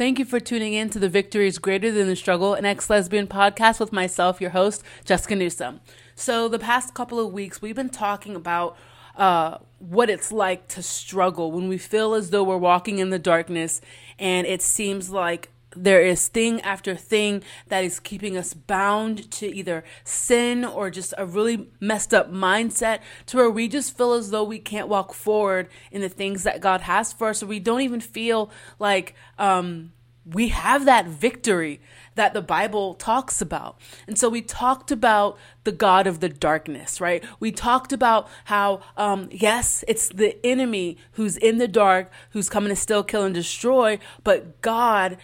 Thank you for tuning in to the Victory is Greater Than the Struggle, an ex lesbian podcast with myself, your host, Jessica Newsom. So, the past couple of weeks, we've been talking about uh, what it's like to struggle when we feel as though we're walking in the darkness and it seems like there is thing after thing that is keeping us bound to either sin or just a really messed up mindset to where we just feel as though we can't walk forward in the things that God has for us or we don't even feel like um, we have that victory that the Bible talks about. And so we talked about the God of the darkness, right? We talked about how, um, yes, it's the enemy who's in the dark, who's coming to steal, kill, and destroy, but God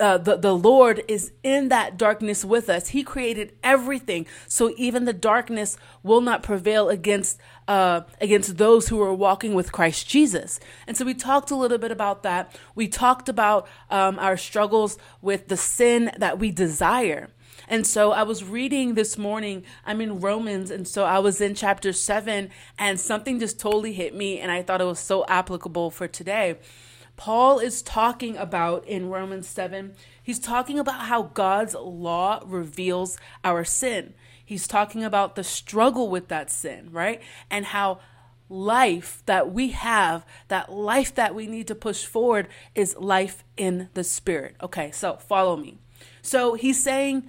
uh, the, the Lord is in that darkness with us. He created everything. So even the darkness will not prevail against, uh, against those who are walking with Christ Jesus. And so we talked a little bit about that. We talked about um, our struggles with the sin that we desire. And so I was reading this morning, I'm in Romans, and so I was in chapter seven, and something just totally hit me, and I thought it was so applicable for today. Paul is talking about in Romans 7, he's talking about how God's law reveals our sin. He's talking about the struggle with that sin, right? And how life that we have, that life that we need to push forward, is life in the Spirit. Okay, so follow me. So he's saying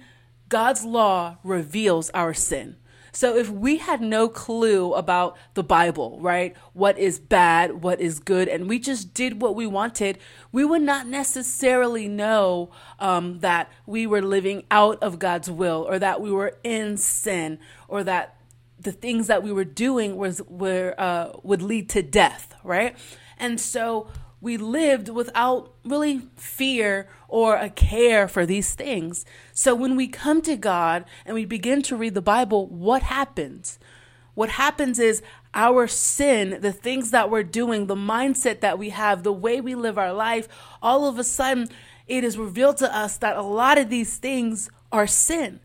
God's law reveals our sin. So if we had no clue about the Bible, right? What is bad, what is good, and we just did what we wanted, we would not necessarily know um, that we were living out of God's will or that we were in sin or that the things that we were doing was were uh, would lead to death, right? And so we lived without really fear or a care for these things. So when we come to God and we begin to read the Bible, what happens? What happens is our sin, the things that we're doing, the mindset that we have, the way we live our life, all of a sudden it is revealed to us that a lot of these things are sin.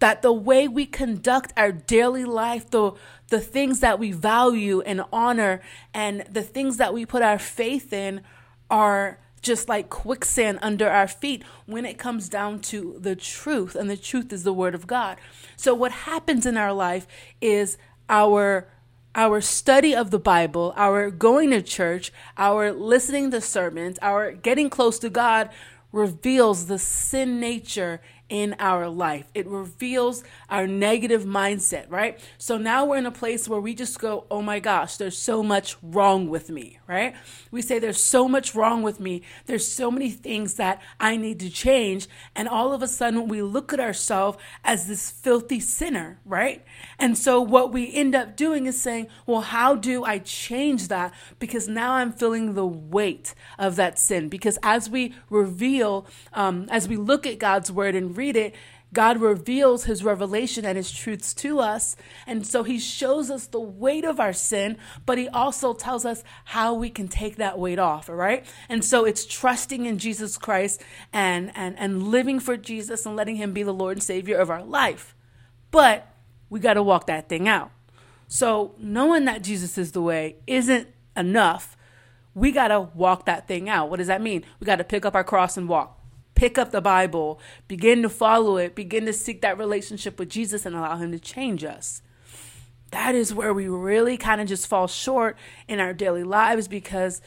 That the way we conduct our daily life, the the things that we value and honor and the things that we put our faith in are just like quicksand under our feet when it comes down to the truth and the truth is the word of God. So what happens in our life is our our study of the Bible, our going to church, our listening to sermons, our getting close to God reveals the sin nature in our life. It reveals our negative mindset, right? So now we're in a place where we just go, oh my gosh, there's so much wrong with me, right? We say there's so much wrong with me. There's so many things that I need to change. And all of a sudden, we look at ourselves as this filthy sinner, right? And so what we end up doing is saying, well, how do I change that? Because now I'm feeling the weight of that sin. Because as we reveal, um, as we look at God's word and read it, God reveals his revelation and his truths to us. And so he shows us the weight of our sin, but he also tells us how we can take that weight off, all right? And so it's trusting in Jesus Christ and, and, and living for Jesus and letting him be the Lord and Savior of our life. But we got to walk that thing out. So knowing that Jesus is the way isn't enough. We got to walk that thing out. What does that mean? We got to pick up our cross and walk pick up the Bible, begin to follow it, begin to seek that relationship with Jesus and allow Him to change us. That is where we really kind of just fall short in our daily lives because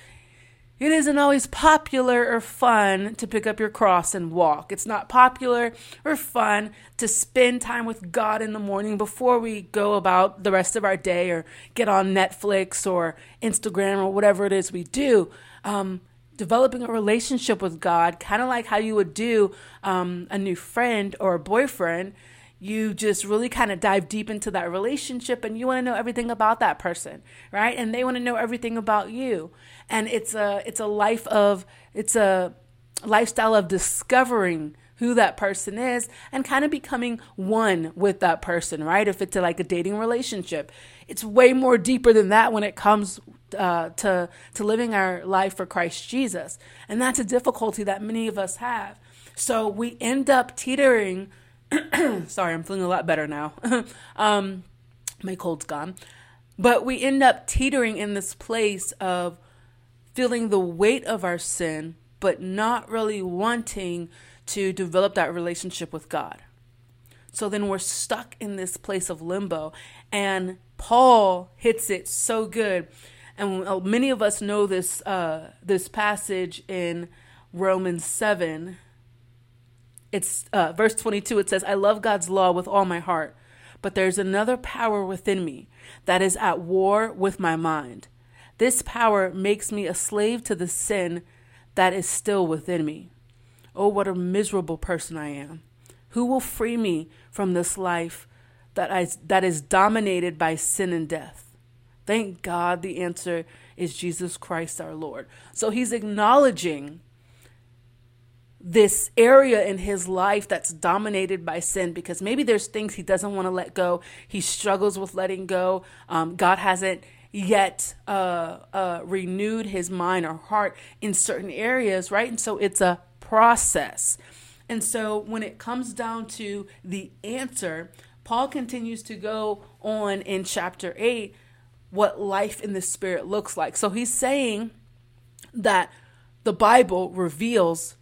it isn't always popular or fun to pick up your cross and walk. It's not popular or fun to spend time with God in the morning before we go about the rest of our day or get on Netflix or Instagram or whatever it is we do. Um, developing a relationship with God, kind of like how you would do um, a new friend or a boyfriend. You just really kind of dive deep into that relationship and you want to know everything about that person, right? And they want to know everything about you. And it's a it's a life of it's a lifestyle of discovering who that person is and kind of becoming one with that person, right? If it's a, like a dating relationship, it's way more deeper than that when it comes uh, to to living our life for Christ Jesus, and that's a difficulty that many of us have. So we end up teetering. sorry, I'm feeling a lot better now. um, my cold's gone, but we end up teetering in this place of feeling the weight of our sin but not really wanting to develop that relationship with God. So then we're stuck in this place of limbo. And Paul hits it so good. And many of us know this uh, this passage in Romans 7. It's uh, verse 22. It says, I love God's law with all my heart, but there's another power within me that is at war with my mind. This power makes me a slave to the sin that is still within me. Oh, what a miserable person I am. Who will free me from this life that, I, that is dominated by sin and death? Thank God the answer is Jesus Christ our Lord. So he's acknowledging this area in his life that's dominated by sin because maybe there's things he doesn't want to let go. He struggles with letting go. Um, God hasn't yet uh, uh, renewed his mind or heart in certain areas, right? And so it's a process. And so when it comes down to the answer, Paul continues to go on in chapter 8 what life in the spirit looks like. So he's saying that the Bible reveals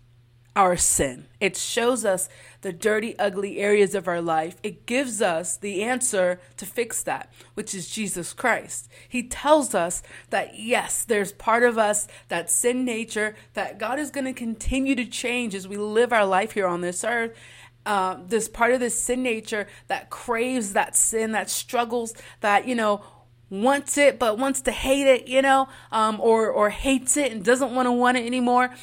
our sin. It shows us the dirty, ugly areas of our life. It gives us the answer to fix that, which is Jesus Christ. He tells us that yes, there's part of us, that sin nature, that God is going to continue to change as we live our life here on this earth. Uh, this part of this sin nature that craves that sin, that struggles, that, you know, wants it but wants to hate it, you know, um, or, or hates it and doesn't want to want it anymore.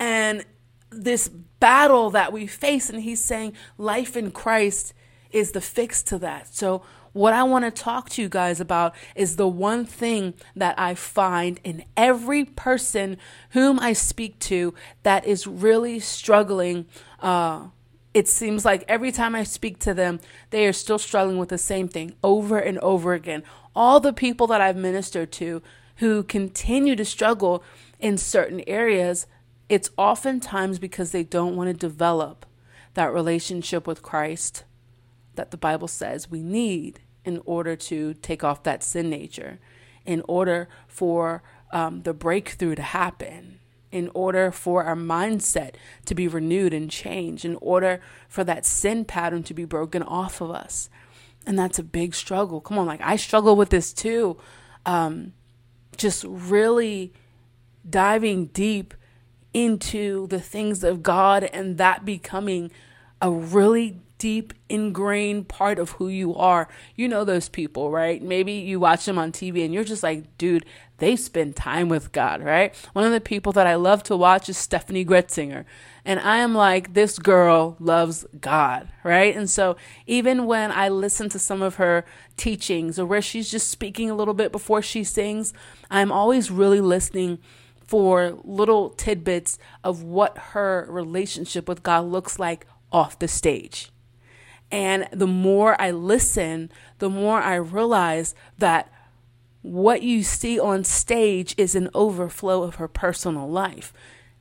And this battle that we face. And he's saying life in Christ is the fix to that. So, what I want to talk to you guys about is the one thing that I find in every person whom I speak to that is really struggling. Uh, it seems like every time I speak to them, they are still struggling with the same thing over and over again. All the people that I've ministered to who continue to struggle in certain areas, it's oftentimes because they don't want to develop that relationship with Christ that the Bible says we need in order to take off that sin nature, in order for um, the breakthrough to happen, in order for our mindset to be renewed and changed, in order for that sin pattern to be broken off of us. And that's a big struggle. Come on, like I struggle with this too. Um, just really diving deep into the things of God and that becoming a really deep ingrained part of who you are. You know those people, right? Maybe you watch them on TV and you're just like, dude, they spend time with God, right? One of the people that I love to watch is Steffany Gretzinger. And I am like, this girl loves God, right? And so even when I listen to some of her teachings or where she's just speaking a little bit before she sings, I'm always really listening for little tidbits of what her relationship with God looks like off the stage. And the more I listen, the more I realize that what you see on stage is an overflow of her personal life.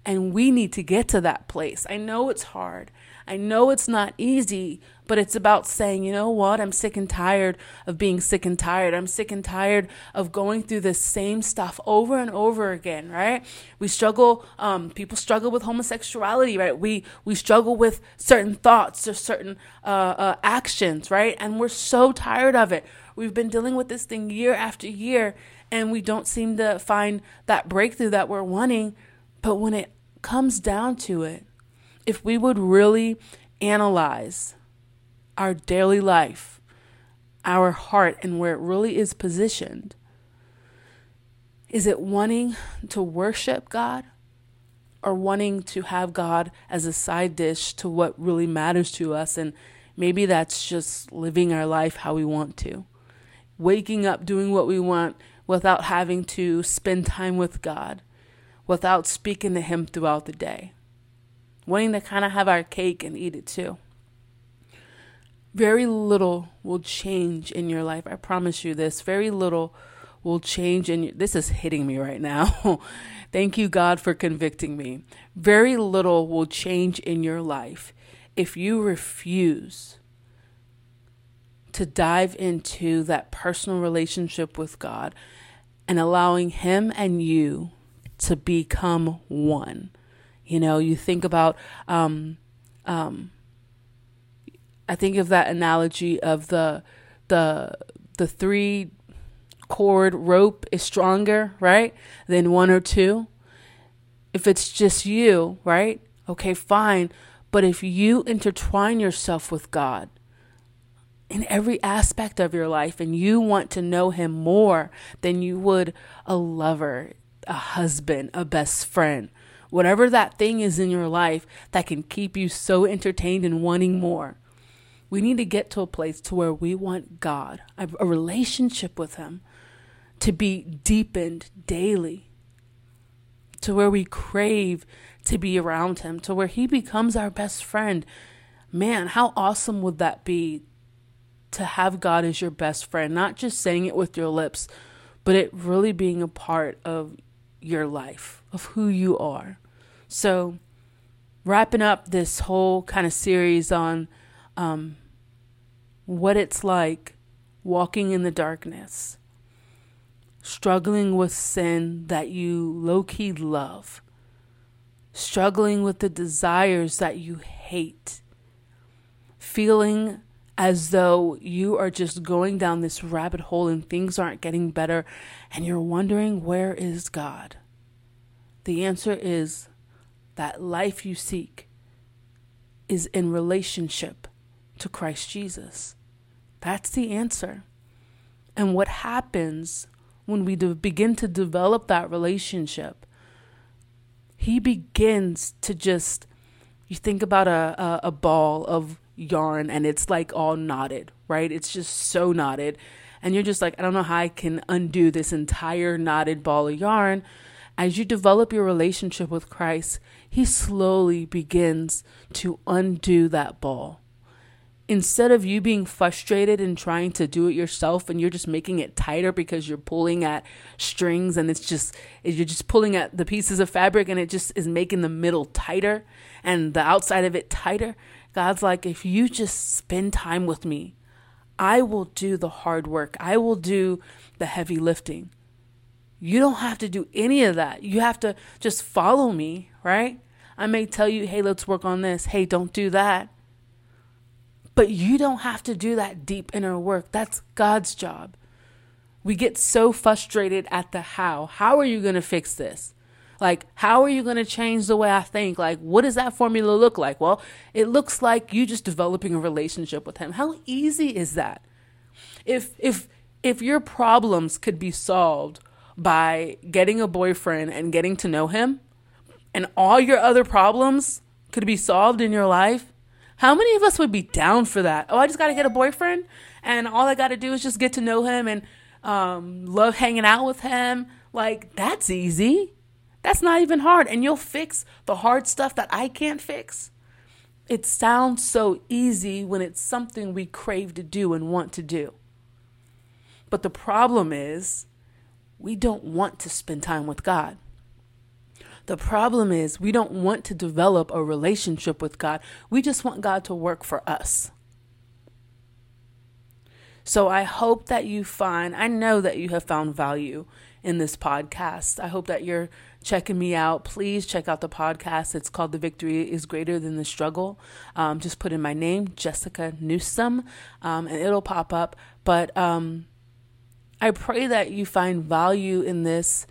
And we need to get to that place. I know it's hard. I know it's not easy, but it's about saying, you know what? I'm sick and tired of being sick and tired. I'm sick and tired of going through the same stuff over and over again, right? We struggle, um, people struggle with homosexuality, right? We, we struggle with certain thoughts or certain uh, uh, actions, right? And we're so tired of it. We've been dealing with this thing year after year, and we don't seem to find that breakthrough that we're wanting. But when it comes down to it, if we would really analyze our daily life, our heart, and where it really is positioned? Is it wanting to worship God or wanting to have God as a side dish to what really matters to us? And maybe that's just living our life how we want to, waking up doing what we want without having to spend time with God, without speaking to Him throughout the day, wanting to kind of have our cake and eat it too very little will change in your life. I promise you this. Very little will change in this is hitting me right now. Thank you God for convicting me. Very little will change in your life if you refuse to dive into that personal relationship with God and allowing him and you to become one. You know, you think about, um, um, I think of that analogy of the the the three cord rope is stronger, right, than one or two. If it's just you, right? Okay, fine. But if you intertwine yourself with God in every aspect of your life and you want to know Him more than you would a lover, a husband, a best friend, whatever that thing is in your life that can keep you so entertained and wanting more. We need to get to a place to where we want God, a relationship with him to be deepened daily. To where we crave to be around him, to where he becomes our best friend. Man, how awesome would that be to have God as your best friend, not just saying it with your lips, but it really being a part of your life, of who you are. So, wrapping up this whole kind of series on um, what it's like walking in the darkness, struggling with sin that you low key love, struggling with the desires that you hate, feeling as though you are just going down this rabbit hole and things aren't getting better, and you're wondering, where is God? The answer is that life you seek is in relationship to Christ Jesus. That's the answer. And what happens when we begin to develop that relationship, he begins to just, you think about a, a, a ball of yarn and it's like all knotted, right? It's just so knotted. And you're just like, I don't know how I can undo this entire knotted ball of yarn as you develop your relationship with Christ, He slowly begins to undo that ball. Instead of you being frustrated and trying to do it yourself and you're just making it tighter because you're pulling at strings and it's just, you're just pulling at the pieces of fabric and it just is making the middle tighter and the outside of it tighter. God's like, if you just spend time with me, I will do the hard work. I will do the heavy lifting. You don't have to do any of that. You have to just follow me, right? I may tell you, hey, let's work on this. Hey, don't do that. But you don't have to do that deep inner work. That's God's job. We get so frustrated at the how. How are you going to fix this? Like, how are you going to change the way I think? Like, what does that formula look like? Well, it looks like you just developing a relationship with him. How easy is that? If if if your problems could be solved by getting a boyfriend and getting to know him, and all your other problems could be solved in your life, how many of us would be down for that? Oh, I just got to get a boyfriend, and all I got to do is just get to know him and um, love hanging out with him. Like, that's easy. That's not even hard. And you'll fix the hard stuff that I can't fix. It sounds so easy when it's something we crave to do and want to do. But the problem is, we don't want to spend time with God. The problem is, we don't want to develop a relationship with God. We just want God to work for us. So I hope that you find, I know that you have found value in this podcast. I hope that you're checking me out. Please check out the podcast. It's called The Victory is Greater Than the Struggle. Um, just put in my name, Jessica Newsom, um, and it'll pop up. But um, I pray that you find value in this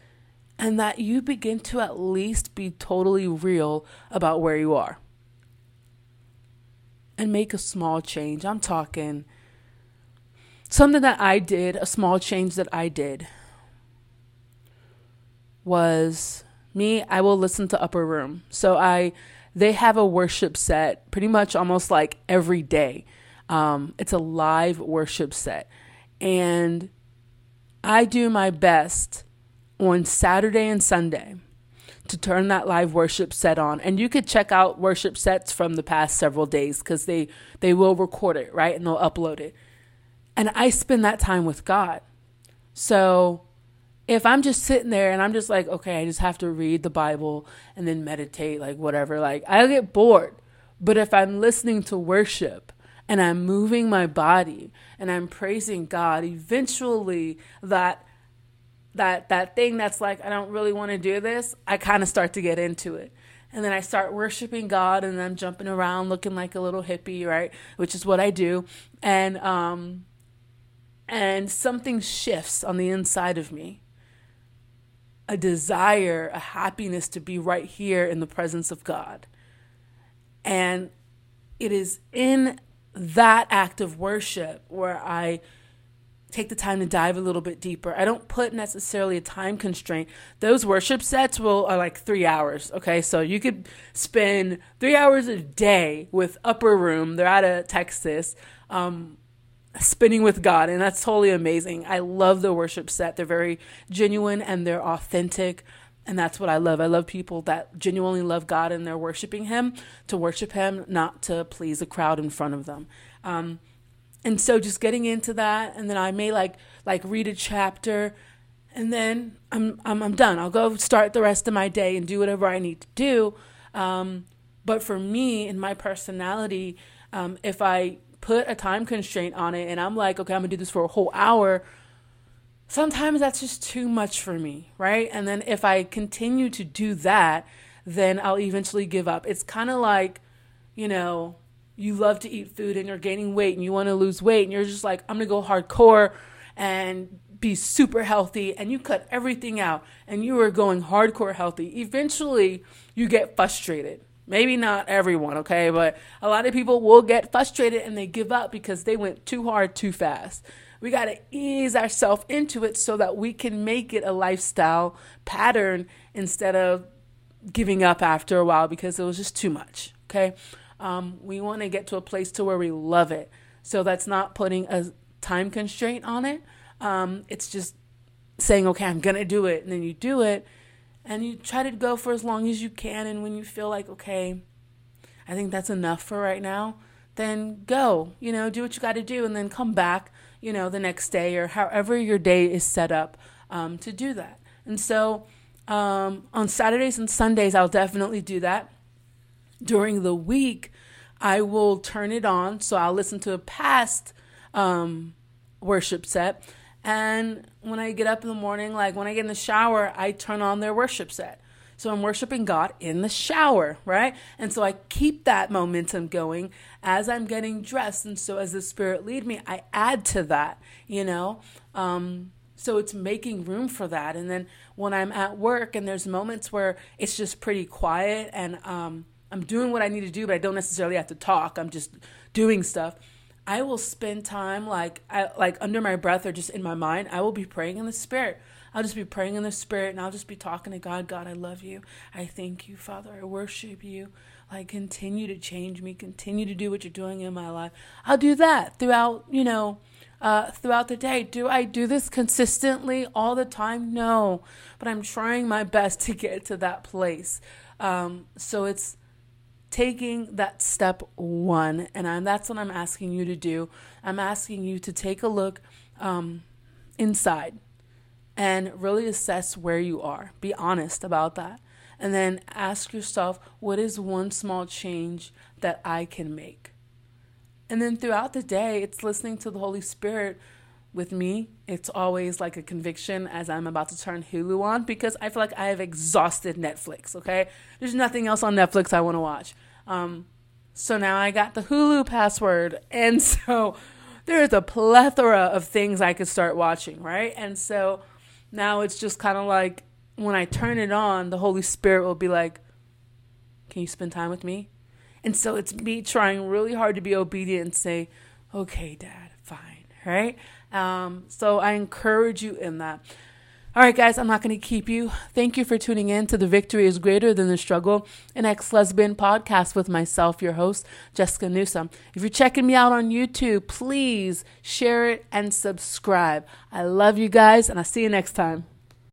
and that you begin to at least be totally real about where you are and make a small change. I'm talking something that I did, a small change that I did was me, I will listen to Upper Room. So I they have a worship set pretty much almost like every day. Um, it's a live worship set. And I do my best on Saturday and Sunday to turn that live worship set on. And you could check out worship sets from the past several days because they, they will record it, right? And they'll upload it. And I spend that time with God. So if I'm just sitting there and I'm just like, okay, I just have to read the Bible and then meditate, like whatever, like I'll get bored. But if I'm listening to worship and I'm moving my body and I'm praising God, eventually that that that thing that's like I don't really want to do this, I kind of start to get into it. and then I start worshiping God and I'm jumping around looking like a little hippie, right? Which is what I do. And um and something shifts on the inside of me. A desire, a happiness to be right here in the presence of God. And it is in that act of worship where I take the time to dive a little bit deeper. I don't put necessarily a time constraint. Those worship sets will are like three hours. Okay, so you could spend three hours a day with Upper Room. They're out of Texas, um, spinning with God, and that's totally amazing. I love the worship set. They're very genuine and they're authentic. And that's what I love. I love people that genuinely love God and they're worshiping Him to worship Him, not to please a crowd in front of them. Um, and so just getting into that and then i may like like read a chapter and then i'm i'm, I'm done i'll go start the rest of my day and do whatever i need to do um, but for me and my personality um, if i put a time constraint on it and i'm like okay i'm gonna do this for a whole hour sometimes that's just too much for me right and then if i continue to do that then i'll eventually give up it's kind of like you know you love to eat food and you're gaining weight and you want to lose weight and you're just like, I'm to go hardcore and be super healthy and you cut everything out and you are going hardcore healthy. Eventually, you get frustrated. Maybe not everyone, okay? But a lot of people will get frustrated and they give up because they went too hard too fast. We got to ease ourselves into it so that we can make it a lifestyle pattern instead of giving up after a while because it was just too much, okay? Um, we want to get to a place to where we love it. So that's not putting a time constraint on it. Um, it's just saying, okay, I'm going to do it. And then you do it and you try to go for as long as you can. And when you feel like, okay, I think that's enough for right now, then go, you know, do what you got to do and then come back, you know, the next day or however your day is set up um, to do that. And so um, on Saturdays and Sundays, I'll definitely do that during the week, I will turn it on. So I'll listen to a past um, worship set. And when I get up in the morning, like when I get in the shower, I turn on their worship set. So I'm worshiping God in the shower, right? And so I keep that momentum going as I'm getting dressed. And so as the Spirit lead me, I add to that, you know? Um, so it's making room for that. And then when I'm at work and there's moments where it's just pretty quiet and um, I'm doing what I need to do, but I don't necessarily have to talk. I'm just doing stuff. I will spend time like I like under my breath or just in my mind. I will be praying in the spirit. I'll just be praying in the spirit and I'll just be talking to God. God, I love you. I thank you, Father. I worship you. Like continue to change me. Continue to do what you're doing in my life. I'll do that throughout, you know, uh, throughout the day. Do I do this consistently all the time? No, but I'm trying my best to get to that place. Um, so it's taking that step one, and I'm, that's what I'm asking you to do. I'm asking you to take a look um, inside and really assess where you are. Be honest about that. And then ask yourself, what is one small change that I can make? And then throughout the day, it's listening to the Holy Spirit with me, it's always like a conviction as I'm about to turn Hulu on because I feel like I have exhausted Netflix, okay? There's nothing else on Netflix I want to watch. Um, so now I got the Hulu password. And so there's a plethora of things I could start watching, right? And so now it's just kind of like when I turn it on, the Holy Spirit will be like, Can you spend time with me? And so it's me trying really hard to be obedient and say, Okay, Dad, fine, right? Um, so I encourage you in that. All right, guys, I'm not going to keep you. Thank you for tuning in to The Victory is Greater Than the Struggle, an ex lesbian podcast with myself, your host, Jessica Newsom. If you're checking me out on YouTube, please share it and subscribe. I love you guys, and I'll see you next time.